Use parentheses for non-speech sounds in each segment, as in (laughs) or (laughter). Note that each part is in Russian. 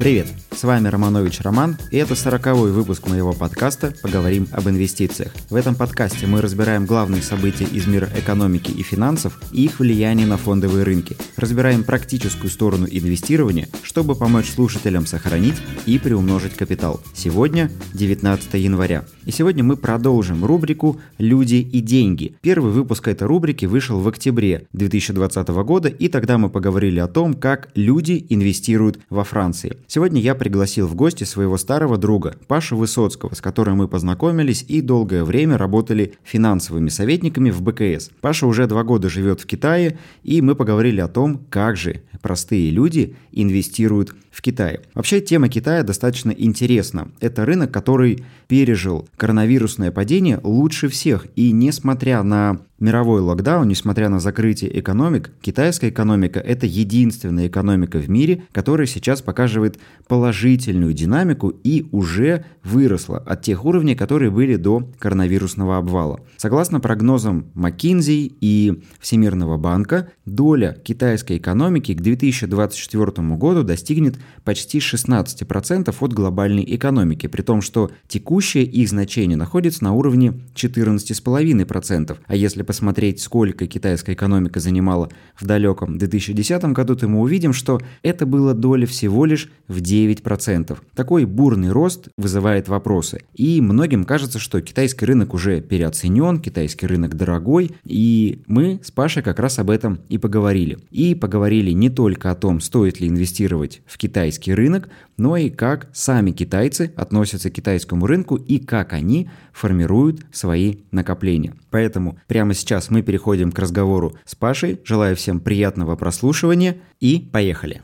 Привет, с вами Романович Роман, и это сороковой выпуск моего подкаста «Поговорим об инвестициях». В этом подкасте мы разбираем главные события из мира экономики и финансов и их влияние на фондовые рынки. Разбираем практическую сторону инвестирования, чтобы помочь слушателям сохранить и приумножить капитал. Сегодня 19 января. И сегодня мы продолжим рубрику «Люди и деньги». Первый выпуск этой рубрики вышел в октябре 2020 года, и тогда мы поговорили о том, как люди инвестируют во Франции. Сегодня я пригласил в гости своего старого друга Пашу Высоцкого, с которым мы познакомились и долгое время работали финансовыми советниками в БКС. Паша уже два года живет в Китае, и мы поговорили о том, как же простые люди инвестируют в Китае. Вообще тема Китая достаточно интересна. Это рынок, который пережил коронавирусное падение лучше всех. И несмотря на мировой локдаун, несмотря на закрытие экономик, китайская экономика – это единственная экономика в мире, которая сейчас показывает положительную динамику и уже выросла от тех уровней, которые были до коронавирусного обвала. Согласно прогнозам McKinsey и Всемирного банка, доля китайской экономики к 2024 году достигнет почти 16% от глобальной экономики, при том, что текущее их значение находится на уровне 14,5%. А если посмотреть, сколько китайская экономика занимала в далеком 2010 году, то мы увидим, что это было доля всего лишь в 9%. Такой бурный рост вызывает вопросы. И многим кажется, что китайский рынок уже переоценен, китайский рынок дорогой, и мы с Пашей как раз об этом и поговорили. И поговорили не только о том, стоит ли инвестировать в китайский рынок, но и как сами китайцы относятся к китайскому рынку и как они формируют свои накопления. Поэтому прямо сейчас мы переходим к разговору с Пашей. Желаю всем приятного прослушивания и поехали!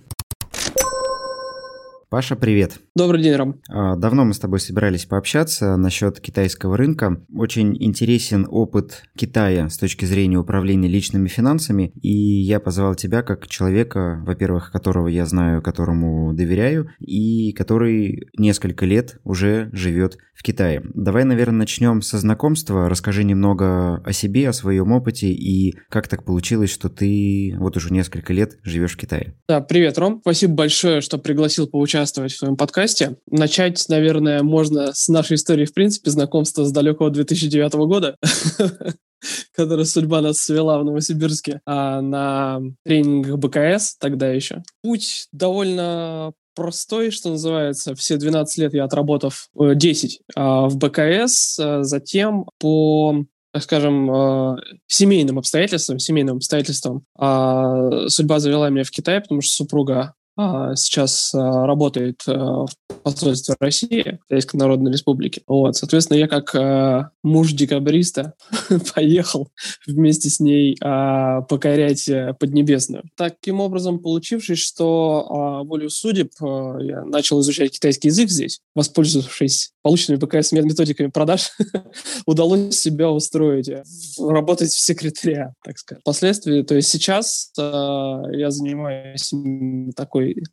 Паша, привет. Добрый день, Ром. А, давно мы с тобой собирались пообщаться насчет китайского рынка. Очень интересен опыт Китая с точки зрения управления личными финансами, и я позвал тебя как человека, во-первых, которого я знаю, которому доверяю, и который несколько лет уже живет в Китае. Давай, наверное, начнем со знакомства. Расскажи немного о себе, о своем опыте и как так получилось, что ты вот уже несколько лет живешь в Китае. Да, привет, Ром. Спасибо большое, что пригласил поучаствовать в твоем подкасте. Начать, наверное, можно с нашей истории, в принципе, знакомства с далекого 2009 года. (laughs) которая судьба нас свела в Новосибирске а, на тренингах БКС тогда еще. Путь довольно простой, что называется. Все 12 лет я отработав, 10 э, а, в БКС, э, затем по скажем, э, семейным обстоятельствам, семейным обстоятельствам а, судьба завела меня в Китай, потому что супруга сейчас а, работает а, в посольстве России, Китайской Народной Республики. Вот, соответственно, я как муж декабриста (laughs) поехал вместе с ней покорять э, Поднебесную. Таким образом, получившись, что волю судеб я начал изучать китайский язык здесь, воспользовавшись полученными ПКС методиками продаж, (laughs) удалось себя устроить, э, работать в секретариат, так сказать. Впоследствии, то есть сейчас я занимаюсь такой который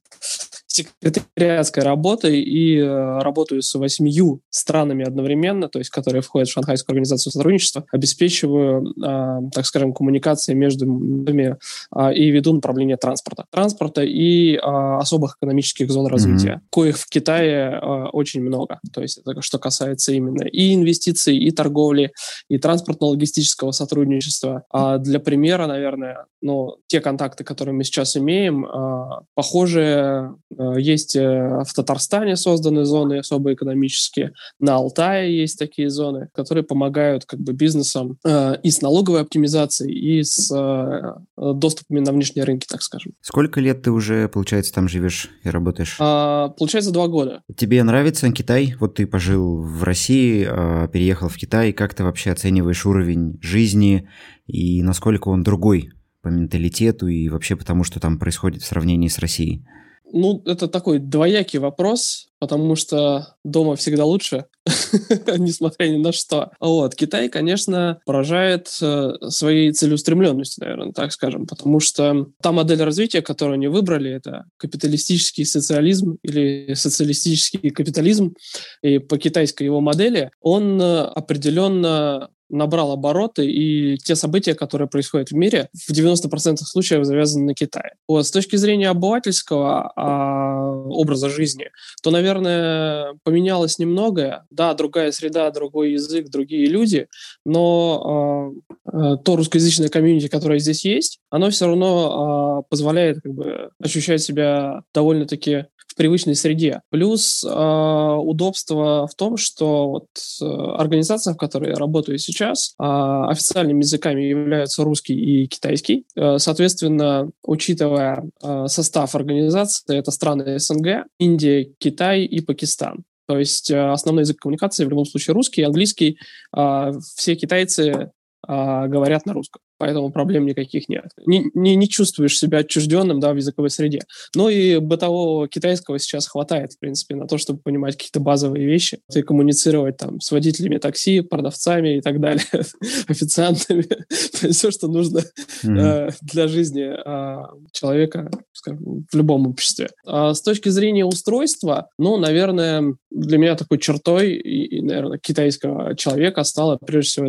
секретариатской работой и э, работаю с восьмию странами одновременно, то есть которые входят в Шанхайскую организацию сотрудничества, обеспечиваю, э, так скажем, коммуникации между ними э, и веду направление транспорта. Транспорта и э, особых экономических зон развития, mm-hmm. коих в Китае э, очень много. То есть это что касается именно и инвестиций, и торговли, и транспортно-логистического сотрудничества. А для примера, наверное, ну, те контакты, которые мы сейчас имеем, э, похожие Э, есть э, в Татарстане созданы зоны особо экономические, на Алтае есть такие зоны, которые помогают как бы бизнесам э, и с налоговой оптимизацией, и с доступами на внешние рынки, так скажем. Сколько лет ты уже, получается, там живешь и работаешь? А, получается, два года. Тебе нравится Китай? Вот ты пожил в России, а, переехал в Китай. Как ты вообще оцениваешь уровень жизни и насколько он другой по менталитету и вообще потому, что там происходит в сравнении с Россией? Ну, это такой двоякий вопрос, потому что дома всегда лучше, (laughs) несмотря ни на что. Вот. Китай, конечно, поражает э, своей целеустремленностью, наверное, так скажем, потому что та модель развития, которую они выбрали, это капиталистический социализм или социалистический капитализм, и по китайской его модели, он э, определенно набрал обороты, и те события, которые происходят в мире, в 90% случаев завязаны на Китае. Вот, с точки зрения обывательского, а, образа жизни, то, наверное, поменялось немногое. Да, другая среда, другой язык, другие люди, но э, то русскоязычное комьюнити, которое здесь есть, оно все равно э, позволяет как бы, ощущать себя довольно-таки в привычной среде. Плюс э, удобство в том, что вот э, организация, в которой я работаю сейчас, э, официальными языками являются русский и китайский. Э, соответственно, учитывая э, состав организации, это страны СНГ, Индия, Китай и Пакистан. То есть э, основной язык коммуникации в любом случае русский, английский. Э, все китайцы э, говорят на русском поэтому проблем никаких нет. Не, не, не чувствуешь себя отчужденным да, в языковой среде. Ну и бытового китайского сейчас хватает, в принципе, на то, чтобы понимать какие-то базовые вещи и коммуницировать там с водителями такси, продавцами и так далее, (laughs) официантами. (laughs) Все, что нужно э, для жизни э, человека в любом обществе. А с точки зрения устройства, ну, наверное, для меня такой чертой, и, наверное, китайского человека стало, прежде всего,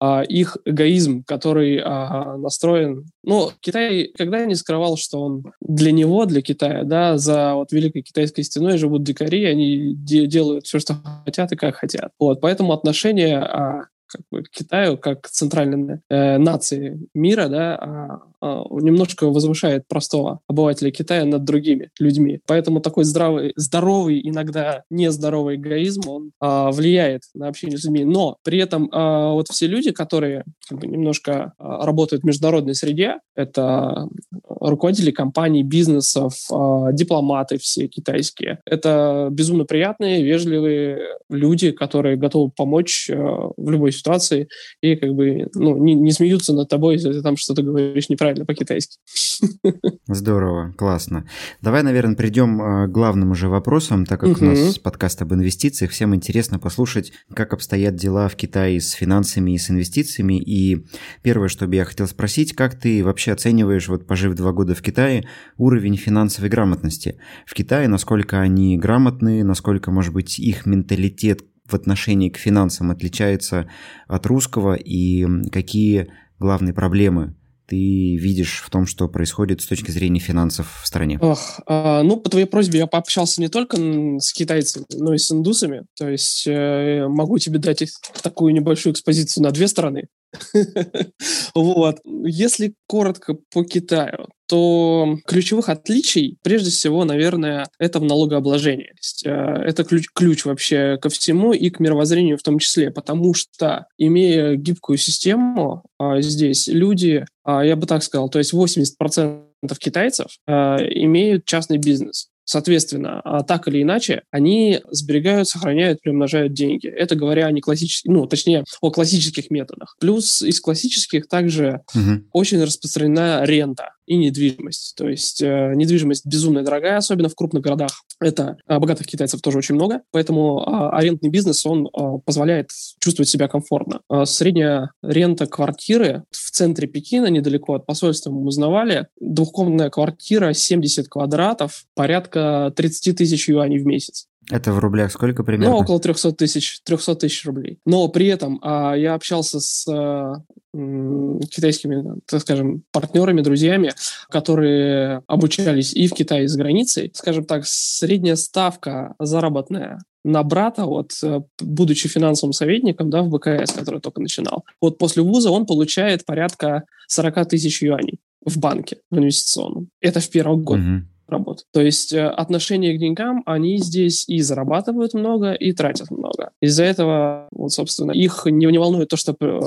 а, их эгоизм, который а, настроен... Ну, Китай когда не скрывал, что он для него, для Китая, да, за вот Великой Китайской стеной живут дикари, они де- делают все, что хотят и как хотят. Вот, поэтому отношение а, как бы, Китаю как центральной э, нации мира, да, а, а, немножко возвышает простого обывателя Китая над другими людьми. Поэтому такой здравый, здоровый, иногда нездоровый эгоизм, он а, влияет на общение с людьми. Но при этом а, вот все люди, которые как бы, немножко а, работают в международной среде, это руководители компаний, бизнесов, а, дипломаты все китайские. Это безумно приятные, вежливые люди, которые готовы помочь а, в любой ситуации и как бы ну, не, не смеются над тобой, если ты там что-то говоришь неправильно правильно по-китайски. (laughs) Здорово, классно. Давай, наверное, придем а, к главным уже вопросам, так как угу. у нас подкаст об инвестициях. Всем интересно послушать, как обстоят дела в Китае с финансами и с инвестициями. И первое, что бы я хотел спросить, как ты вообще оцениваешь, вот пожив два года в Китае, уровень финансовой грамотности в Китае, насколько они грамотные, насколько, может быть, их менталитет в отношении к финансам отличается от русского и какие главные проблемы ты видишь в том, что происходит с точки зрения финансов в стране? Ох, а, ну, по твоей просьбе я пообщался не только с китайцами, но и с индусами. То есть э, могу тебе дать такую небольшую экспозицию на две стороны. (laughs) Вот. Если коротко по Китаю, то ключевых отличий, прежде всего, наверное, это в налогообложении. Есть, э, это ключ, ключ вообще ко всему и к мировоззрению в том числе, потому что, имея гибкую систему, а, здесь люди, а, я бы так сказал, то есть 80% китайцев имеют частный бизнес. Соответственно, а так или иначе, они сберегают, сохраняют, приумножают деньги. Это говоря не классических, ну, точнее, о классических методах. Плюс из классических также угу. очень распространена рента и недвижимость. То есть э, недвижимость безумно дорогая, особенно в крупных городах. Это э, богатых китайцев тоже очень много, поэтому э, арендный бизнес, он э, позволяет чувствовать себя комфортно. Э, средняя рента квартиры в центре Пекина, недалеко от посольства, мы узнавали, двухкомнатная квартира 70 квадратов, порядка 30 тысяч юаней в месяц. Это в рублях сколько примерно? Ну, около 300 тысяч, 300 тысяч рублей. Но при этом а, я общался с а, китайскими, так скажем, партнерами, друзьями, которые обучались и в Китае, и за границей. Скажем так, средняя ставка заработная на брата, вот, э, будучи финансовым советником да, в БКС, который только начинал, вот после вуза он получает порядка 40 тысяч юаней в банке, в инвестиционном. Это в первый год. Mm-hmm работ. То есть э, отношение к деньгам, они здесь и зарабатывают много, и тратят много. Из-за этого, вот, собственно, их не, не волнует то, что э,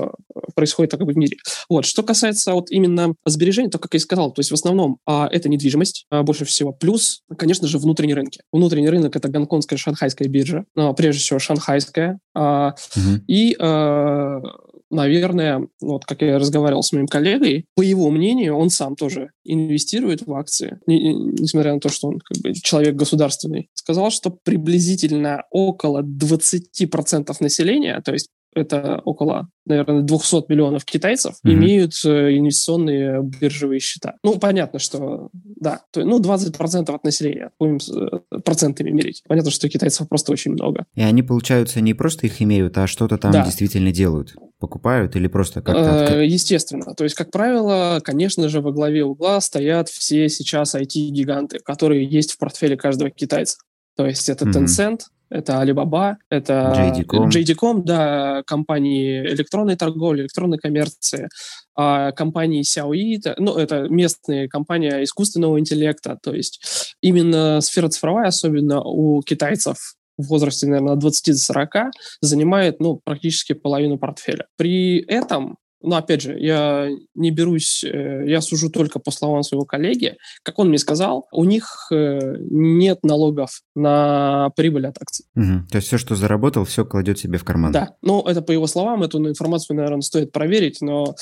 происходит так, как бы в мире. Вот. Что касается вот именно сбережений, то, как я и сказал, то есть в основном а, это недвижимость а, больше всего. Плюс, конечно же, внутренние рынки. Внутренний рынок — это гонконгская, шанхайская биржа, но прежде всего шанхайская. А, угу. И а, наверное, вот как я разговаривал с моим коллегой, по его мнению, он сам тоже инвестирует в акции, не, несмотря на то, что он как бы человек государственный. Сказал, что приблизительно около 20% населения, то есть это около, наверное, 200 миллионов китайцев, mm-hmm. имеют э, инвестиционные биржевые счета. Ну, понятно, что, да, то, ну, 20% от населения, будем э, процентами мерить. Понятно, что китайцев просто очень много. И они, получаются, не просто их имеют, а что-то там да. действительно делают. Покупают или просто как-то... Э, естественно. То есть, как правило, конечно же, во главе угла стоят все сейчас IT-гиганты, которые есть в портфеле каждого китайца. То есть это Tencent, это Alibaba, это JD.com, JD.com да, компании электронной торговли, электронной коммерции, а компании Xiaoyi, ну, это местные компании искусственного интеллекта, то есть именно сфера цифровая, особенно у китайцев, в возрасте, наверное, от 20 до 40, занимает, ну, практически половину портфеля. При этом но опять же, я не берусь, э, я сужу только по словам своего коллеги. Как он мне сказал, у них э, нет налогов на прибыль от акций. Угу. То есть все, что заработал, все кладет себе в карман. Да, ну это по его словам, эту информацию, наверное, стоит проверить, но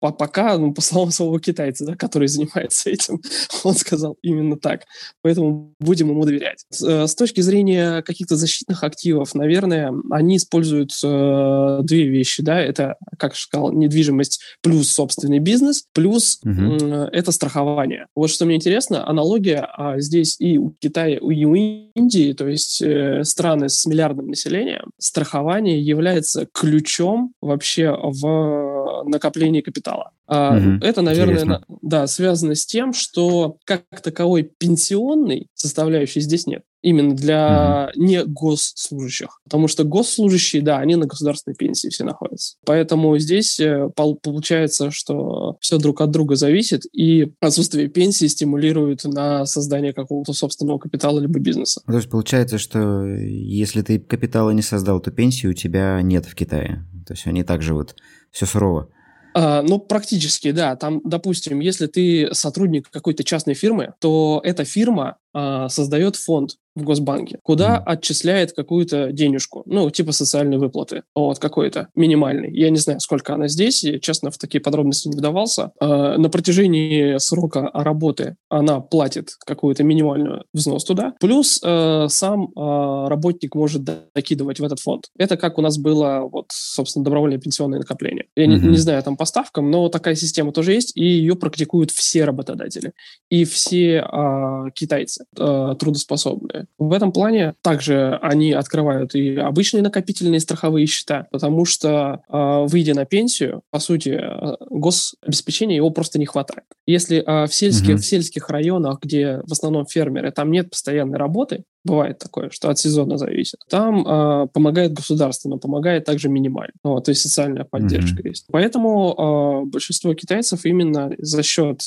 пока, ну, по словам самого китайца, да, который занимается этим, (laughs) он сказал именно так. Поэтому будем ему доверять. С, э, с точки зрения каких-то защитных активов, наверное, они используют э, две вещи. Да? Это, как я сказал, недвижимость плюс собственный бизнес, плюс угу. э, это страхование. Вот что мне интересно, аналогия а, здесь и у Китая, и у Индии, то есть э, страны с миллиардным населением, страхование является ключом вообще в накоплении капитала. Угу. Это, наверное, на, да, связано с тем, что как таковой пенсионной составляющей здесь нет. Именно для угу. не госслужащих. Потому что госслужащие, да, они на государственной пенсии все находятся. Поэтому здесь э, получается, что все друг от друга зависит, и отсутствие пенсии стимулирует на создание какого-то собственного капитала либо бизнеса. То есть получается, что если ты капитала не создал, то пенсии у тебя нет в Китае. То есть они так живут. Все сурово. Uh, ну, практически, да. Там, допустим, если ты сотрудник какой-то частной фирмы, то эта фирма создает фонд в Госбанке, куда mm. отчисляет какую-то денежку, ну, типа социальной выплаты, вот, какой-то минимальный. Я не знаю, сколько она здесь, я, честно, в такие подробности не вдавался. Э, на протяжении срока работы она платит какую-то минимальную взнос туда, плюс э, сам э, работник может докидывать в этот фонд. Это как у нас было, вот, собственно, добровольное пенсионное накопление. Я mm-hmm. не, не знаю там по ставкам, но такая система тоже есть, и ее практикуют все работодатели и все э, э, трудоспособные. В этом плане также они открывают и обычные накопительные страховые счета, потому что, э, выйдя на пенсию, по сути, э, гособеспечения его просто не хватает. Если э, в, сельских, угу. в сельских районах, где в основном фермеры, там нет постоянной работы, бывает такое, что от сезона зависит. Там э, помогает государство, но помогает также минимально. Вот, то есть социальная поддержка mm-hmm. есть. Поэтому э, большинство китайцев именно за счет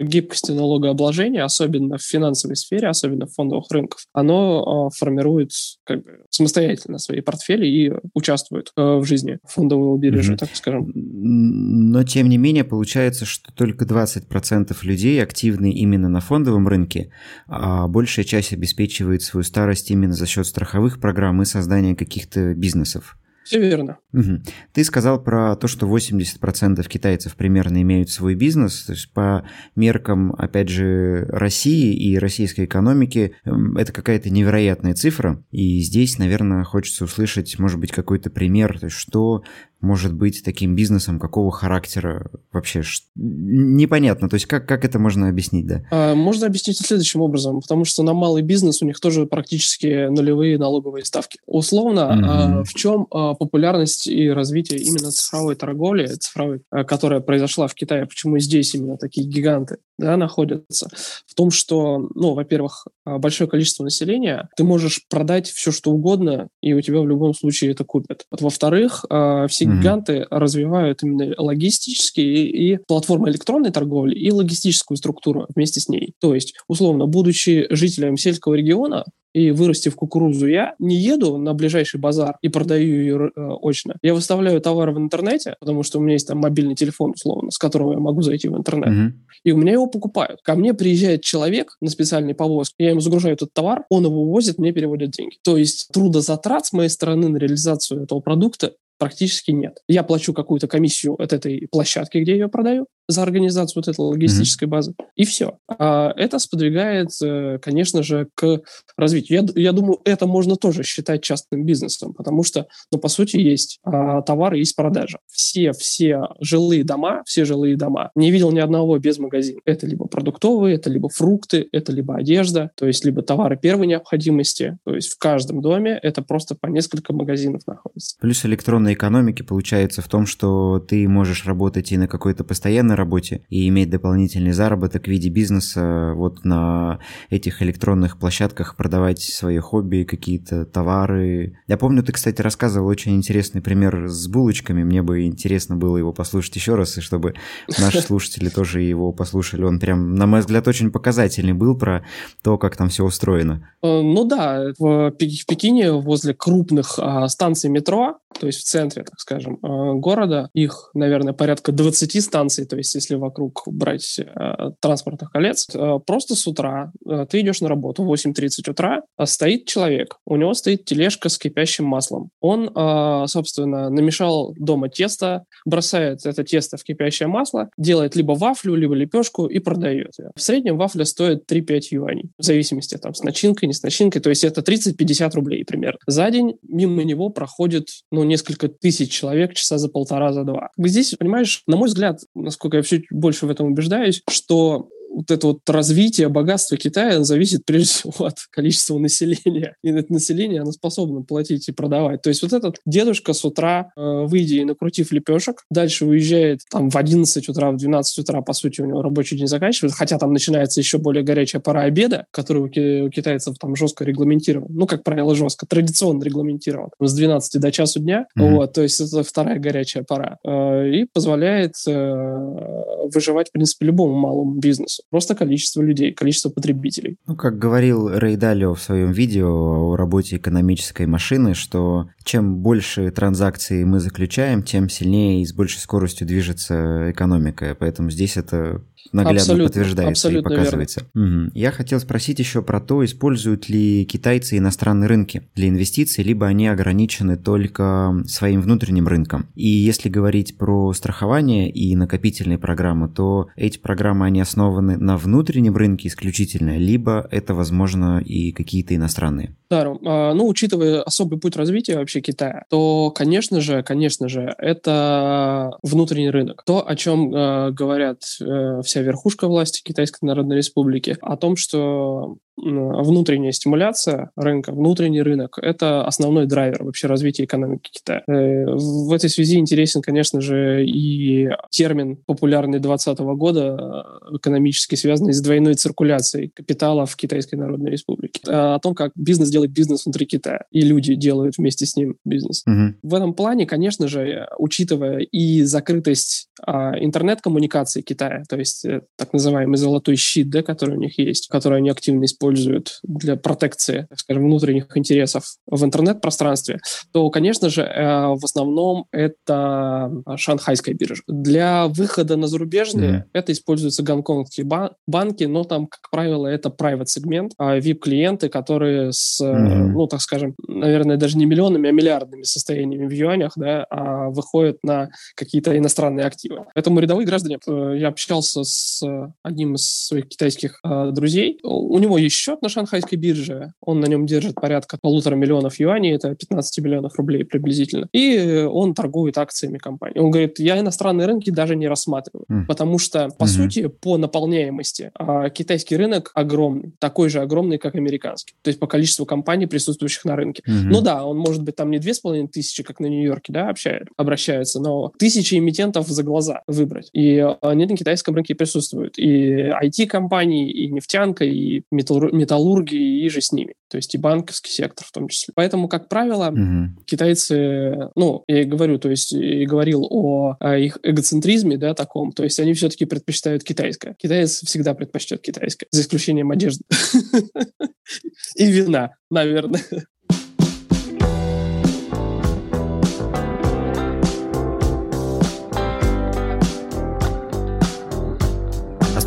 гибкости налогообложения, особенно в финансовой сфере, особенно в фондовых рынках, оно э, формирует как бы самостоятельно свои портфели и участвует э, в жизни фондового биржи, mm-hmm. так скажем. Но тем не менее получается, что только 20% людей активны именно на фондовом рынке, а большая часть обеспечивает свою старость именно за счет страховых программ и создания каких-то бизнесов. Все верно. Угу. Ты сказал про то, что 80% китайцев примерно имеют свой бизнес. То есть по меркам, опять же, России и российской экономики эм, это какая-то невероятная цифра. И здесь, наверное, хочется услышать, может быть, какой-то пример, то есть что может быть таким бизнесом, какого характера вообще? Непонятно, то есть как, как это можно объяснить, да? А, можно объяснить следующим образом, потому что на малый бизнес у них тоже практически нулевые налоговые ставки. Условно, mm-hmm. в чем а, популярность и развитие именно цифровой торговли, цифровой, которая произошла в Китае, почему здесь именно такие гиганты да, находятся? В том, что, ну, во-первых, большое количество населения, ты можешь продать все, что угодно, и у тебя в любом случае это купят. Во-вторых, все гиганты развивают именно логистические и, и платформы электронной торговли, и логистическую структуру вместе с ней. То есть, условно, будучи жителем сельского региона, и вырастив кукурузу, я не еду на ближайший базар и продаю ее э, очно. Я выставляю товар в интернете, потому что у меня есть там мобильный телефон, условно, с которого я могу зайти в интернет. Mm-hmm. И у меня его покупают. Ко мне приезжает человек на специальный повозке, я ему загружаю этот товар, он его возит, мне переводят деньги. То есть трудозатрат с моей стороны на реализацию этого продукта практически нет. Я плачу какую-то комиссию от этой площадки, где я ее продаю, за организацию вот этой логистической mm-hmm. базы. И все. А это сподвигает, э, конечно же, к развитию. Я, я думаю, это можно тоже считать частным бизнесом, потому что, ну, по сути, есть а, товары, есть продажа. Все, все жилые дома, все жилые дома, не видел ни одного без магазина. Это либо продуктовые, это либо фрукты, это либо одежда, то есть либо товары первой необходимости. То есть в каждом доме это просто по несколько магазинов находится. Плюс электронной экономики получается в том, что ты можешь работать и на какой-то постоянной работе, и иметь дополнительный заработок в виде бизнеса вот на этих электронных площадках, продавать свои хобби, какие-то товары. Я помню, ты, кстати, рассказывал очень интересный пример с булочками. Мне бы интересно было его послушать еще раз, и чтобы наши (laughs) слушатели тоже его послушали. Он прям, на мой взгляд, очень показательный был про то, как там все устроено. Э, ну да, в Пекине возле крупных а, станций метро, то есть в центре, так скажем, а, города, их, наверное, порядка 20 станций, то есть если вокруг брать а, транспортных колец, просто с утра ты идешь на работу в 8.30 утра, стоит человек, у него стоит тележка с кипящим маслом. Он, собственно, намешал дома тесто, бросает это тесто в кипящее масло, делает либо вафлю, либо лепешку и продает ее. В среднем вафля стоит 3-5 юаней, в зависимости там с начинкой, не с начинкой, то есть это 30-50 рублей примерно. За день мимо него проходит, ну, несколько тысяч человек часа за полтора, за два. Здесь, понимаешь, на мой взгляд, насколько я все больше в этом убеждаюсь, что вот это вот развитие, богатство Китая зависит прежде (laughs) всего от количества населения. И это население, оно способно платить и продавать. То есть вот этот дедушка с утра, э, выйдя и накрутив лепешек, дальше уезжает там в 11 утра, в 12 утра, по сути, у него рабочий день заканчивается, хотя там начинается еще более горячая пора обеда, который у, у китайцев там жестко регламентирован. Ну, как правило, жестко, традиционно регламентирован. С 12 до часу дня. Mm-hmm. Вот, то есть это вторая горячая пора. Э, и позволяет э, выживать, в принципе, любому малому бизнесу просто количество людей, количество потребителей. Ну, как говорил Рэй Далио в своем видео о работе экономической машины, что чем больше транзакций мы заключаем, тем сильнее и с большей скоростью движется экономика. Поэтому здесь это наглядно абсолютно, подтверждается абсолютно и показывается. Угу. Я хотел спросить еще про то, используют ли китайцы иностранные рынки для инвестиций, либо они ограничены только своим внутренним рынком. И если говорить про страхование и накопительные программы, то эти программы, они основаны на внутреннем рынке исключительно, либо это, возможно, и какие-то иностранные? Да, а, ну, учитывая особый путь развития вообще Китая, то, конечно же, конечно же, это внутренний рынок. То, о чем э, говорят э, вся верхушка власти Китайской Народной Республики, о том, что внутренняя стимуляция рынка, внутренний рынок – это основной драйвер вообще развития экономики Китая. Э, в этой связи интересен, конечно же, и термин, популярный 2020 года, э, экономически связанный с двойной циркуляцией капитала в Китайской Народной Республике. Э, о том, как бизнес делает бизнес внутри Китая, и люди делают вместе с ним бизнес. Угу. В этом плане, конечно же, учитывая и закрытость а, интернет-коммуникации Китая, то есть так называемый золотой щит, да, который у них есть, который они активно используют, используют для протекции, так скажем, внутренних интересов в интернет-пространстве, то, конечно же, э, в основном это шанхайская биржа. Для выхода на зарубежные mm-hmm. это используются гонконгские банки, но там, как правило, это private сегмент, а VIP-клиенты, которые с, mm-hmm. ну, так скажем, наверное, даже не миллионами, а миллиардными состояниями в юанях, да, а выходят на какие-то иностранные активы. Поэтому рядовые граждане, э, я общался с одним из своих китайских друзей, у него есть счет на шанхайской бирже, он на нем держит порядка полутора миллионов юаней, это 15 миллионов рублей приблизительно, и он торгует акциями компании. Он говорит, я иностранные рынки даже не рассматриваю, mm. потому что, по mm-hmm. сути, по наполняемости а, китайский рынок огромный, такой же огромный, как американский, то есть по количеству компаний, присутствующих на рынке. Mm-hmm. Ну да, он может быть там не две с половиной тысячи, как на Нью-Йорке, да, общает, обращаются, но тысячи эмитентов за глаза выбрать. И они на китайском рынке присутствуют. И IT-компании, и нефтянка, и металл металлургии и же с ними. То есть и банковский сектор в том числе. Поэтому, как правило, угу. китайцы, ну, я и говорю, то есть и говорил о, о их эгоцентризме, да, таком, то есть они все-таки предпочитают китайское. Китаец всегда предпочтет китайское, за исключением одежды. (laughs) И вина, наверное.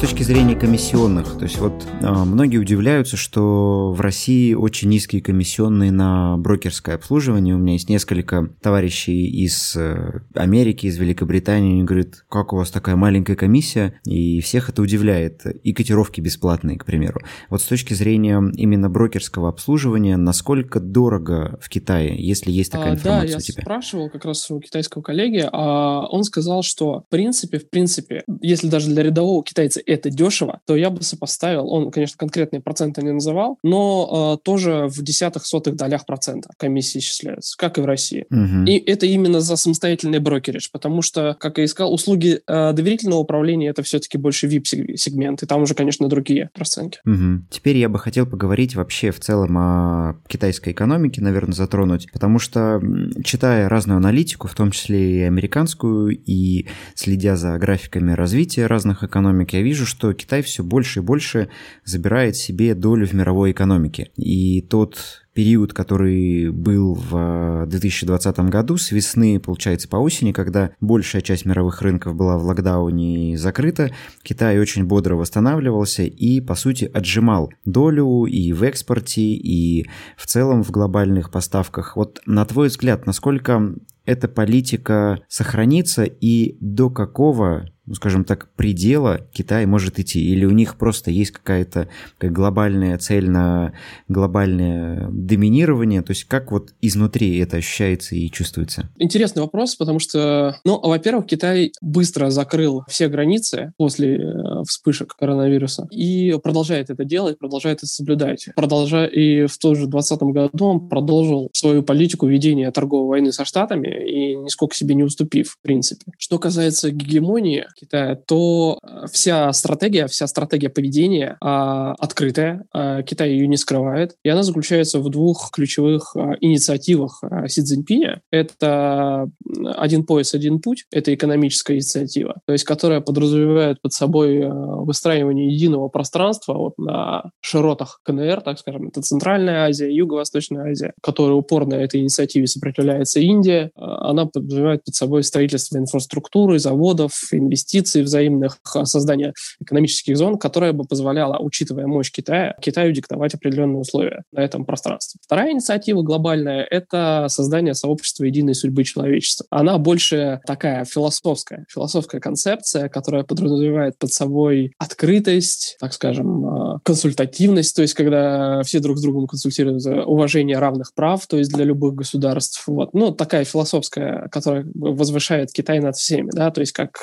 Точки зрения комиссионных, то есть вот а, многие удивляются, что в России очень низкие комиссионные на брокерское обслуживание. У меня есть несколько товарищей из э, Америки, из Великобритании, они говорят, как у вас такая маленькая комиссия, и всех это удивляет. И котировки бесплатные, к примеру. Вот с точки зрения именно брокерского обслуживания, насколько дорого в Китае, если есть такая а, информация да, у тебя? я спрашивал как раз у китайского коллеги, а он сказал, что в принципе, в принципе, если даже для рядового китайца это дешево, то я бы сопоставил, он, конечно, конкретные проценты не называл, но э, тоже в десятых, сотых долях процента комиссии исчисляются, как и в России. Угу. И это именно за самостоятельный брокеридж, потому что, как я искал, услуги э, доверительного управления это все-таки больше VIP-сегмент, и там уже, конечно, другие расценки. Угу. Теперь я бы хотел поговорить вообще в целом о китайской экономике, наверное, затронуть, потому что, читая разную аналитику, в том числе и американскую, и следя за графиками развития разных экономик, я вижу, что Китай все больше и больше забирает себе долю в мировой экономике. И тот период, который был в 2020 году, с весны, получается, по осени, когда большая часть мировых рынков была в локдауне и закрыта, Китай очень бодро восстанавливался и, по сути, отжимал долю и в экспорте, и в целом в глобальных поставках. Вот на твой взгляд, насколько эта политика сохранится и до какого ну, скажем так, предела Китай может идти? Или у них просто есть какая-то как глобальная цель на глобальное доминирование? То есть как вот изнутри это ощущается и чувствуется? Интересный вопрос, потому что, ну, во-первых, Китай быстро закрыл все границы после э, вспышек коронавируса и продолжает это делать, продолжает это соблюдать. Продолжая, и в том же 2020 году он продолжил свою политику ведения торговой войны со Штатами и нисколько себе не уступив, в принципе. Что касается гегемонии, Китая, то э, вся стратегия, вся стратегия поведения а, открытая, а, Китай ее не скрывает, и она заключается в двух ключевых а, инициативах а, Си Цзиньпиня. Это «Один пояс, один путь», это экономическая инициатива, то есть которая подразумевает под собой а, выстраивание единого пространства вот на широтах КНР, так скажем, это Центральная Азия, Юго-Восточная Азия, которая упорно этой инициативе сопротивляется Индия. Она подразумевает под собой строительство инфраструктуры, заводов, инвестиций инвестиций взаимных, а, создания экономических зон, которая бы позволяла, учитывая мощь Китая, Китаю диктовать определенные условия на этом пространстве. Вторая инициатива глобальная — это создание сообщества единой судьбы человечества. Она больше такая философская, философская концепция, которая подразумевает под собой открытость, так скажем, а, консультативность, то есть когда все друг с другом консультируют, уважение равных прав, то есть для любых государств. Вот. Ну, такая философская, которая возвышает Китай над всеми, да, то есть как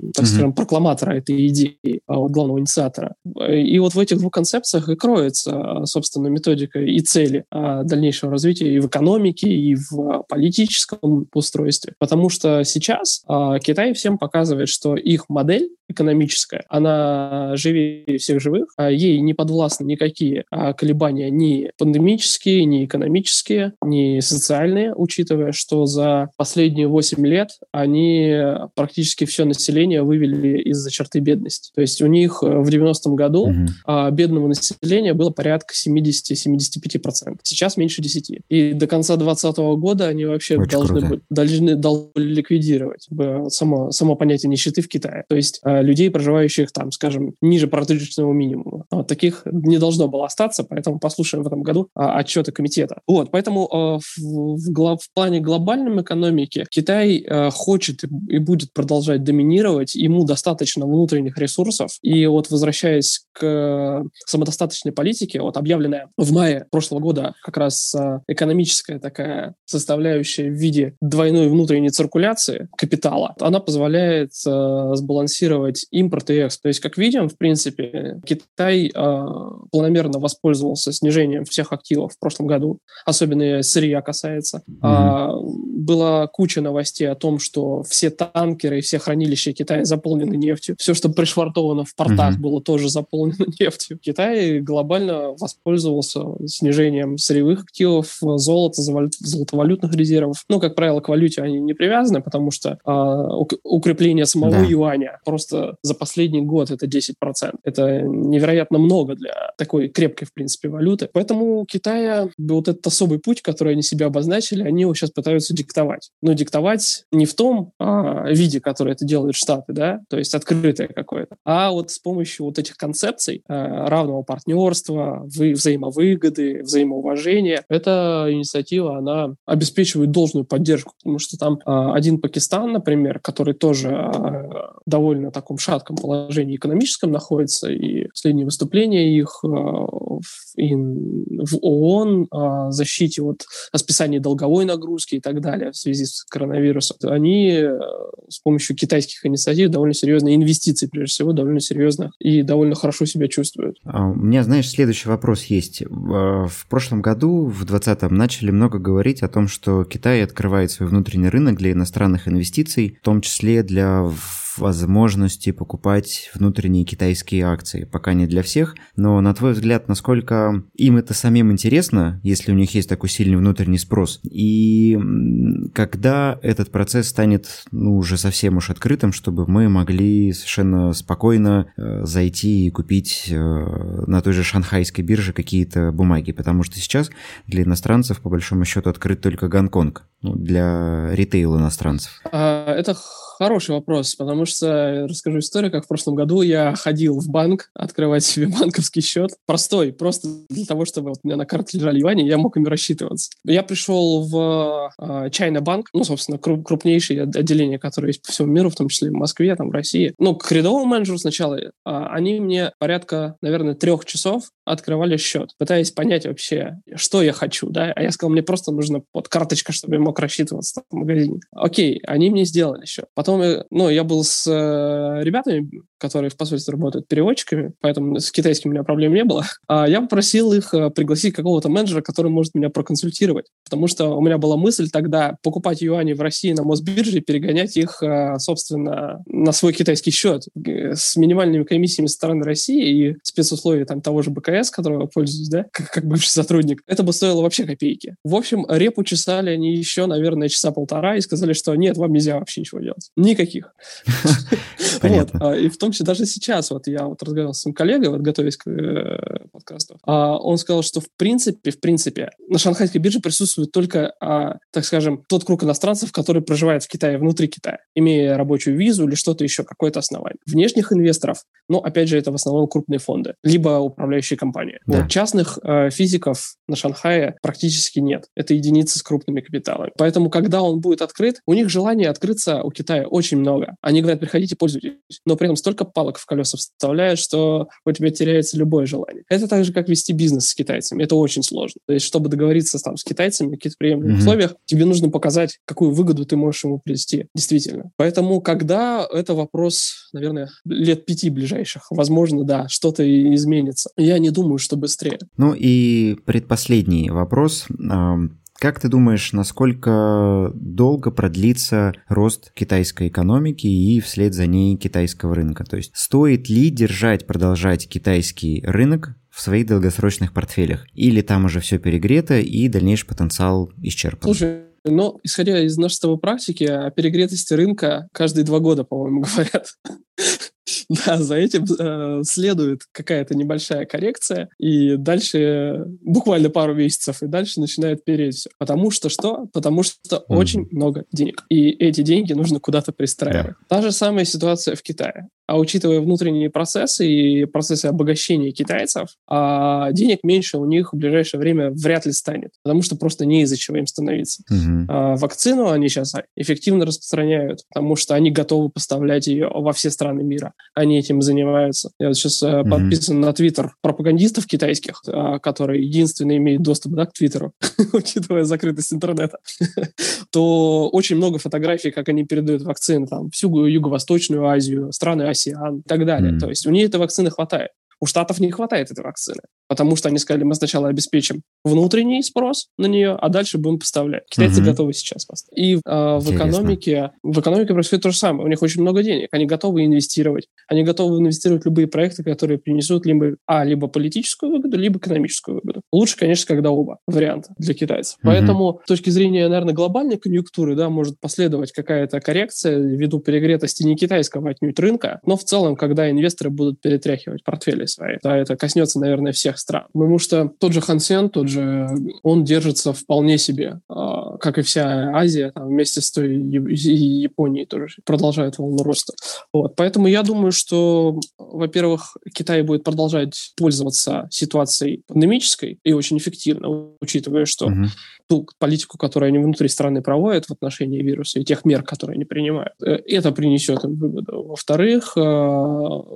э, так скажем, прокламатора этой идеи, а вот главного инициатора. И вот в этих двух концепциях и кроется, собственно, методика и цели а, дальнейшего развития и в экономике, и в политическом устройстве. Потому что сейчас а, Китай всем показывает, что их модель экономическая, она живее всех живых, а ей не подвластны никакие колебания ни пандемические, ни экономические, ни социальные, учитывая, что за последние 8 лет они практически все население вывели из-за черты бедности. То есть у них э, в 90-м году угу. а, бедного населения было порядка 70-75%. Сейчас меньше 10%. И до конца 2020 года они вообще Очень должны, быть, должны, должны ликвидировать само, само понятие нищеты в Китае. То есть а, людей, проживающих там, скажем, ниже прожиточного минимума. Вот таких не должно было остаться, поэтому послушаем в этом году а, отчеты комитета. Вот, поэтому а, в, в, в плане глобальной экономики Китай а, хочет и будет продолжать доминировать ему достаточно внутренних ресурсов. И вот возвращаясь к самодостаточной политике, вот объявленная в мае прошлого года как раз а, экономическая такая составляющая в виде двойной внутренней циркуляции капитала, она позволяет э, сбалансировать импорт и экспорт. То есть, как видим, в принципе, Китай э, планомерно воспользовался снижением всех активов в прошлом году, особенно сырья касается. Mm-hmm. Э, была куча новостей о том, что все танкеры и все хранилища Китая заполнены нефтью. Все, что пришвартовано в портах, mm-hmm. было тоже заполнено (laughs) нефтью. Китай глобально воспользовался снижением сырьевых активов, золота, золотовалютных резервов. Ну, как правило, к валюте они не привязаны, потому что э, укрепление самого да. юаня просто рост за последний год это 10%. Это невероятно много для такой крепкой, в принципе, валюты. Поэтому у Китая вот этот особый путь, который они себе обозначили, они его сейчас пытаются диктовать. Но диктовать не в том а, виде, который это делают Штаты, да, то есть открытое какое-то, а вот с помощью вот этих концепций а, равного партнерства, вы, взаимовыгоды, взаимоуважения. Эта инициатива, она обеспечивает должную поддержку, потому что там а, один Пакистан, например, который тоже а, довольно таком шатком положении экономическом находится, и последние выступления их а, в, в ООН о защите от о списании долговой нагрузки и так далее в связи с коронавирусом, они э, с помощью китайских инициатив довольно серьезные инвестиции, прежде всего, довольно серьезно и довольно хорошо себя чувствуют. У меня, знаешь, следующий вопрос есть. В прошлом году, в 2020-м, начали много говорить о том, что Китай открывает свой внутренний рынок для иностранных инвестиций, в том числе для возможности покупать внутренние китайские акции. Пока не для всех, но на твой взгляд, насколько им это самим интересно, если у них есть такой сильный внутренний спрос, и когда этот процесс станет ну, уже совсем уж открытым, чтобы мы могли совершенно спокойно э, зайти и купить э, на той же шанхайской бирже какие-то бумаги, потому что сейчас для иностранцев по большому счету открыт только Гонконг, ну, для ритейл иностранцев. А, это Хороший вопрос, потому что расскажу историю, как в прошлом году я ходил в банк открывать себе (laughs) банковский счет. Простой, просто для того, чтобы вот у меня на карте лежали юани, я мог ими рассчитываться. Я пришел в э, China Bank, ну, собственно, круп, крупнейшее отделение, которое есть по всему миру, в том числе в Москве, там, в России. Ну, к рядовому менеджеру сначала. Э, они мне порядка, наверное, трех часов открывали счет, пытаясь понять вообще, что я хочу, да, а я сказал, мне просто нужна вот карточка, чтобы я мог рассчитываться в магазине. Окей, они мне сделали счет. Потом, ну, я был с э, ребятами, которые в посольстве работают переводчиками, поэтому с китайским у меня проблем не было. А я попросил их э, пригласить какого-то менеджера, который может меня проконсультировать, потому что у меня была мысль тогда покупать юани в России на Мосбирже и перегонять их, э, собственно, на свой китайский счет э, с минимальными комиссиями со стороны России и спецусловия там того же БКС, которого я пользуюсь, да, как, (laughs) как бывший сотрудник. Это бы стоило вообще копейки. В общем, репу чесали они еще, наверное, часа полтора и сказали, что нет, вам нельзя вообще ничего делать. Никаких. (laughs) Понятно. А, и в том числе даже сейчас, вот я вот разговаривал с своим коллегой, вот готовясь к э, подкасту, а он сказал, что в принципе, в принципе, на шанхайской бирже присутствует только, а, так скажем, тот круг иностранцев, который проживает в Китае, внутри Китая, имея рабочую визу или что-то еще, какое-то основание. Внешних инвесторов, ну, опять же, это в основном крупные фонды, либо управляющие компании. Да. Вот, частных э, физиков на Шанхае практически нет. Это единицы с крупными капиталами. Поэтому, когда он будет открыт, у них желание открыться у Китая очень много. Они говорят, приходите, пользуйтесь. Но при этом столько палок в колеса вставляют, что у тебя теряется любое желание. Это так же, как вести бизнес с китайцами. Это очень сложно. То есть, чтобы договориться там, с китайцами в каких-то приемлемых mm-hmm. условиях, тебе нужно показать, какую выгоду ты можешь ему привести. Действительно. Поэтому, когда это вопрос, наверное, лет пяти ближайших, возможно, да, что-то изменится. Я не думаю, что быстрее. Ну и предпоследний вопрос. Как ты думаешь, насколько долго продлится рост китайской экономики и вслед за ней китайского рынка? То есть стоит ли держать, продолжать китайский рынок в своих долгосрочных портфелях? Или там уже все перегрето и дальнейший потенциал исчерпан? Слушай, но, исходя из нашей практики, о перегретости рынка каждые два года, по-моему, (laughs) говорят. (laughs) Да, за этим э, следует какая-то небольшая коррекция, и дальше буквально пару месяцев, и дальше начинает переть все. Потому что что? Потому что mm-hmm. очень много денег. И эти деньги нужно куда-то пристраивать. Yeah. Та же самая ситуация в Китае. А учитывая внутренние процессы и процессы обогащения китайцев, а денег меньше у них в ближайшее время вряд ли станет, потому что просто не из-за чего им становиться. Mm-hmm. А вакцину они сейчас эффективно распространяют, потому что они готовы поставлять ее во все страны мира. Они этим занимаются. Я вот сейчас mm-hmm. подписан на твиттер пропагандистов китайских, а, которые единственные имеют доступ да, к твиттеру, (laughs) учитывая закрытость интернета, (laughs) то очень много фотографий, как они передают вакцины там, всю Юго-Восточную Азию, страны Асиан и так далее. Mm-hmm. То есть у них этой вакцины хватает. У Штатов не хватает этой вакцины, потому что они сказали, мы сначала обеспечим внутренний спрос на нее, а дальше будем поставлять. Китайцы угу. готовы сейчас поставить. И э, в экономике в экономике происходит то же самое. У них очень много денег, они готовы инвестировать, они готовы инвестировать в любые проекты, которые принесут либо а либо политическую выгоду, либо экономическую выгоду. Лучше, конечно, когда оба варианта для китайцев. Угу. Поэтому с точки зрения, наверное, глобальной конъюнктуры, да, может последовать какая-то коррекция ввиду перегретости не китайского отнюдь рынка, но в целом, когда инвесторы будут перетряхивать портфели свои, да, это коснется, наверное, всех стран. Потому что тот же Хансен, тот же, он держится вполне себе, а, как и вся Азия, там, вместе с той Японией тоже продолжает волну роста. Вот. Поэтому я думаю, что, во-первых, Китай будет продолжать пользоваться ситуацией пандемической и очень эффективно, учитывая, что угу. ту политику, которую они внутри страны проводят в отношении вируса и тех мер, которые они принимают, э, это принесет им выгоду. Во-вторых, э,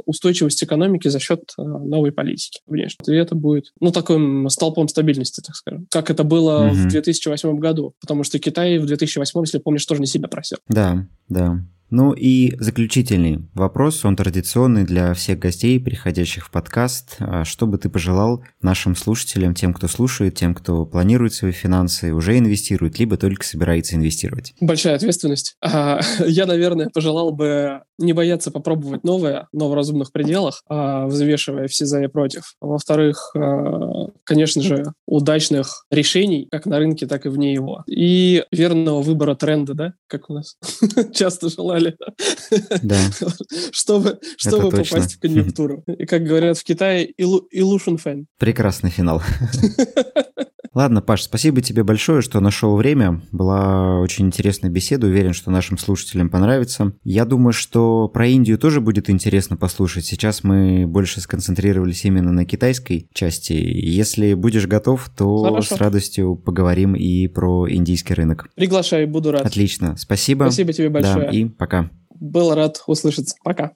устойчивость экономики за счет э, новой политики внешне. И это будет, ну, таким столпом стабильности, так скажем, как это было угу. в 2008 году, потому что Китай в 2008, если помнишь, тоже не себя просил. Да, да. Ну и заключительный вопрос, он традиционный для всех гостей, приходящих в подкаст. А что бы ты пожелал нашим слушателям, тем, кто слушает, тем, кто планирует свои финансы, уже инвестирует, либо только собирается инвестировать? Большая ответственность. А, (laughs) я, наверное, пожелал бы не бояться попробовать новое, но в разумных пределах, а, взвешивая все за и против. Во-вторых, конечно же, удачных решений, как на рынке, так и вне его. И верного выбора тренда, да, как у нас (laughs) часто канале, да. (laughs) чтобы, чтобы попасть в конъюнктуру. И, как говорят в Китае, illusion fan. Прекрасный финал. (laughs) Ладно, Паш, спасибо тебе большое, что нашел время. Была очень интересная беседа. Уверен, что нашим слушателям понравится. Я думаю, что про Индию тоже будет интересно послушать. Сейчас мы больше сконцентрировались именно на китайской части. Если будешь готов, то Хорошо. с радостью поговорим и про индийский рынок. Приглашаю, буду рад. Отлично, спасибо. Спасибо тебе большое. Да, и пока. Был рад услышаться. Пока.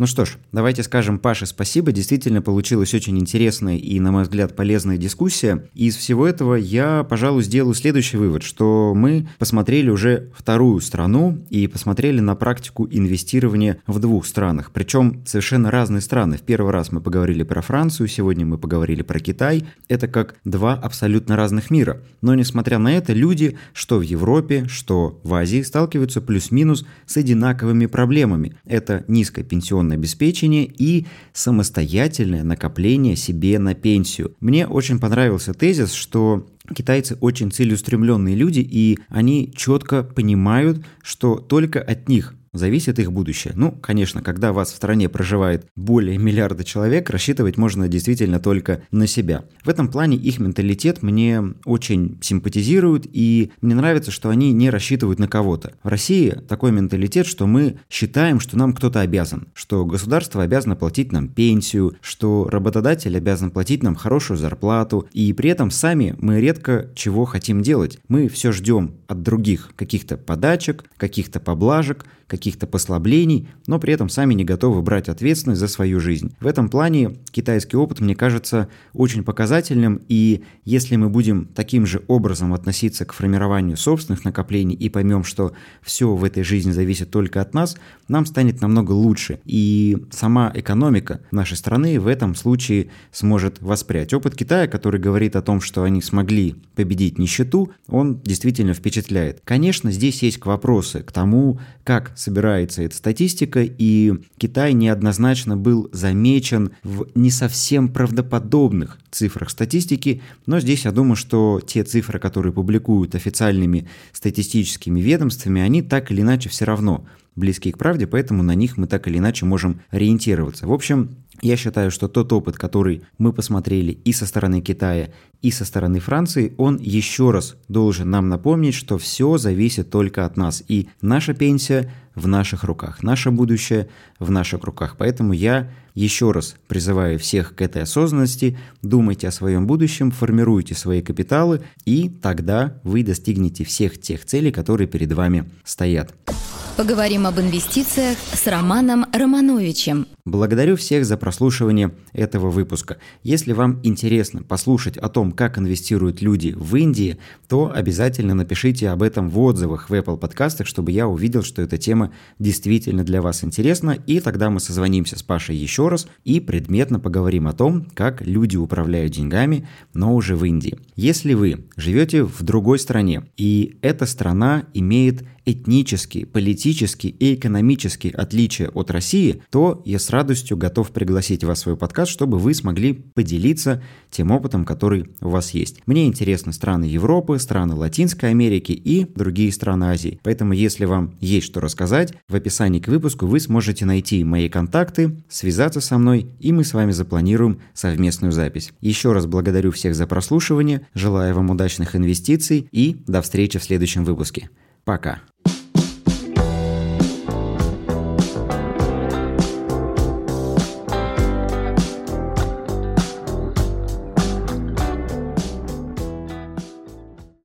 Ну что ж, давайте скажем Паше спасибо. Действительно получилась очень интересная и, на мой взгляд, полезная дискуссия. Из всего этого я, пожалуй, сделаю следующий вывод, что мы посмотрели уже вторую страну и посмотрели на практику инвестирования в двух странах. Причем совершенно разные страны. В первый раз мы поговорили про Францию, сегодня мы поговорили про Китай. Это как два абсолютно разных мира. Но, несмотря на это, люди, что в Европе, что в Азии, сталкиваются плюс-минус с одинаковыми проблемами. Это низкая пенсионная пенсионное обеспечение и самостоятельное накопление себе на пенсию. Мне очень понравился тезис, что Китайцы очень целеустремленные люди, и они четко понимают, что только от них зависит их будущее. Ну, конечно, когда вас в стране проживает более миллиарда человек, рассчитывать можно действительно только на себя. В этом плане их менталитет мне очень симпатизирует, и мне нравится, что они не рассчитывают на кого-то. В России такой менталитет, что мы считаем, что нам кто-то обязан, что государство обязано платить нам пенсию, что работодатель обязан платить нам хорошую зарплату, и при этом сами мы редко чего хотим делать. Мы все ждем от других каких-то подачек, каких-то поблажек, каких-то послаблений, но при этом сами не готовы брать ответственность за свою жизнь. В этом плане китайский опыт, мне кажется, очень показательным, и если мы будем таким же образом относиться к формированию собственных накоплений и поймем, что все в этой жизни зависит только от нас, нам станет намного лучше. И сама экономика нашей страны в этом случае сможет воспрять. Опыт Китая, который говорит о том, что они смогли победить нищету, он действительно впечатляет. Конечно, здесь есть вопросы к тому, как собирается эта статистика, и Китай неоднозначно был замечен в не совсем правдоподобных цифрах статистики, но здесь я думаю, что те цифры, которые публикуют официальными статистическими ведомствами, они так или иначе все равно близкие к правде, поэтому на них мы так или иначе можем ориентироваться. В общем, я считаю, что тот опыт, который мы посмотрели и со стороны Китая, и со стороны Франции, он еще раз должен нам напомнить, что все зависит только от нас. И наша пенсия в наших руках, наше будущее в наших руках. Поэтому я еще раз призываю всех к этой осознанности, думайте о своем будущем, формируйте свои капиталы, и тогда вы достигнете всех тех целей, которые перед вами стоят. Поговорим об инвестициях с Романом Романовичем. Благодарю всех за прослушивание этого выпуска. Если вам интересно послушать о том, как инвестируют люди в Индии, то обязательно напишите об этом в отзывах в Apple подкастах, чтобы я увидел, что эта тема действительно для вас интересна, и тогда мы созвонимся с Пашей еще раз и предметно поговорим о том, как люди управляют деньгами, но уже в Индии. Если вы живете в другой стране, и эта страна имеет этнические, политические и экономические отличия от России, то я с радостью готов пригласить вас в свой подкаст, чтобы вы смогли поделиться тем опытом, который у вас есть. Мне интересны страны Европы, страны Латинской Америки и другие страны Азии. Поэтому, если вам есть что рассказать, в описании к выпуску вы сможете найти мои контакты, связаться со мной, и мы с вами запланируем совместную запись. Еще раз благодарю всех за прослушивание, желаю вам удачных инвестиций и до встречи в следующем выпуске. Пока.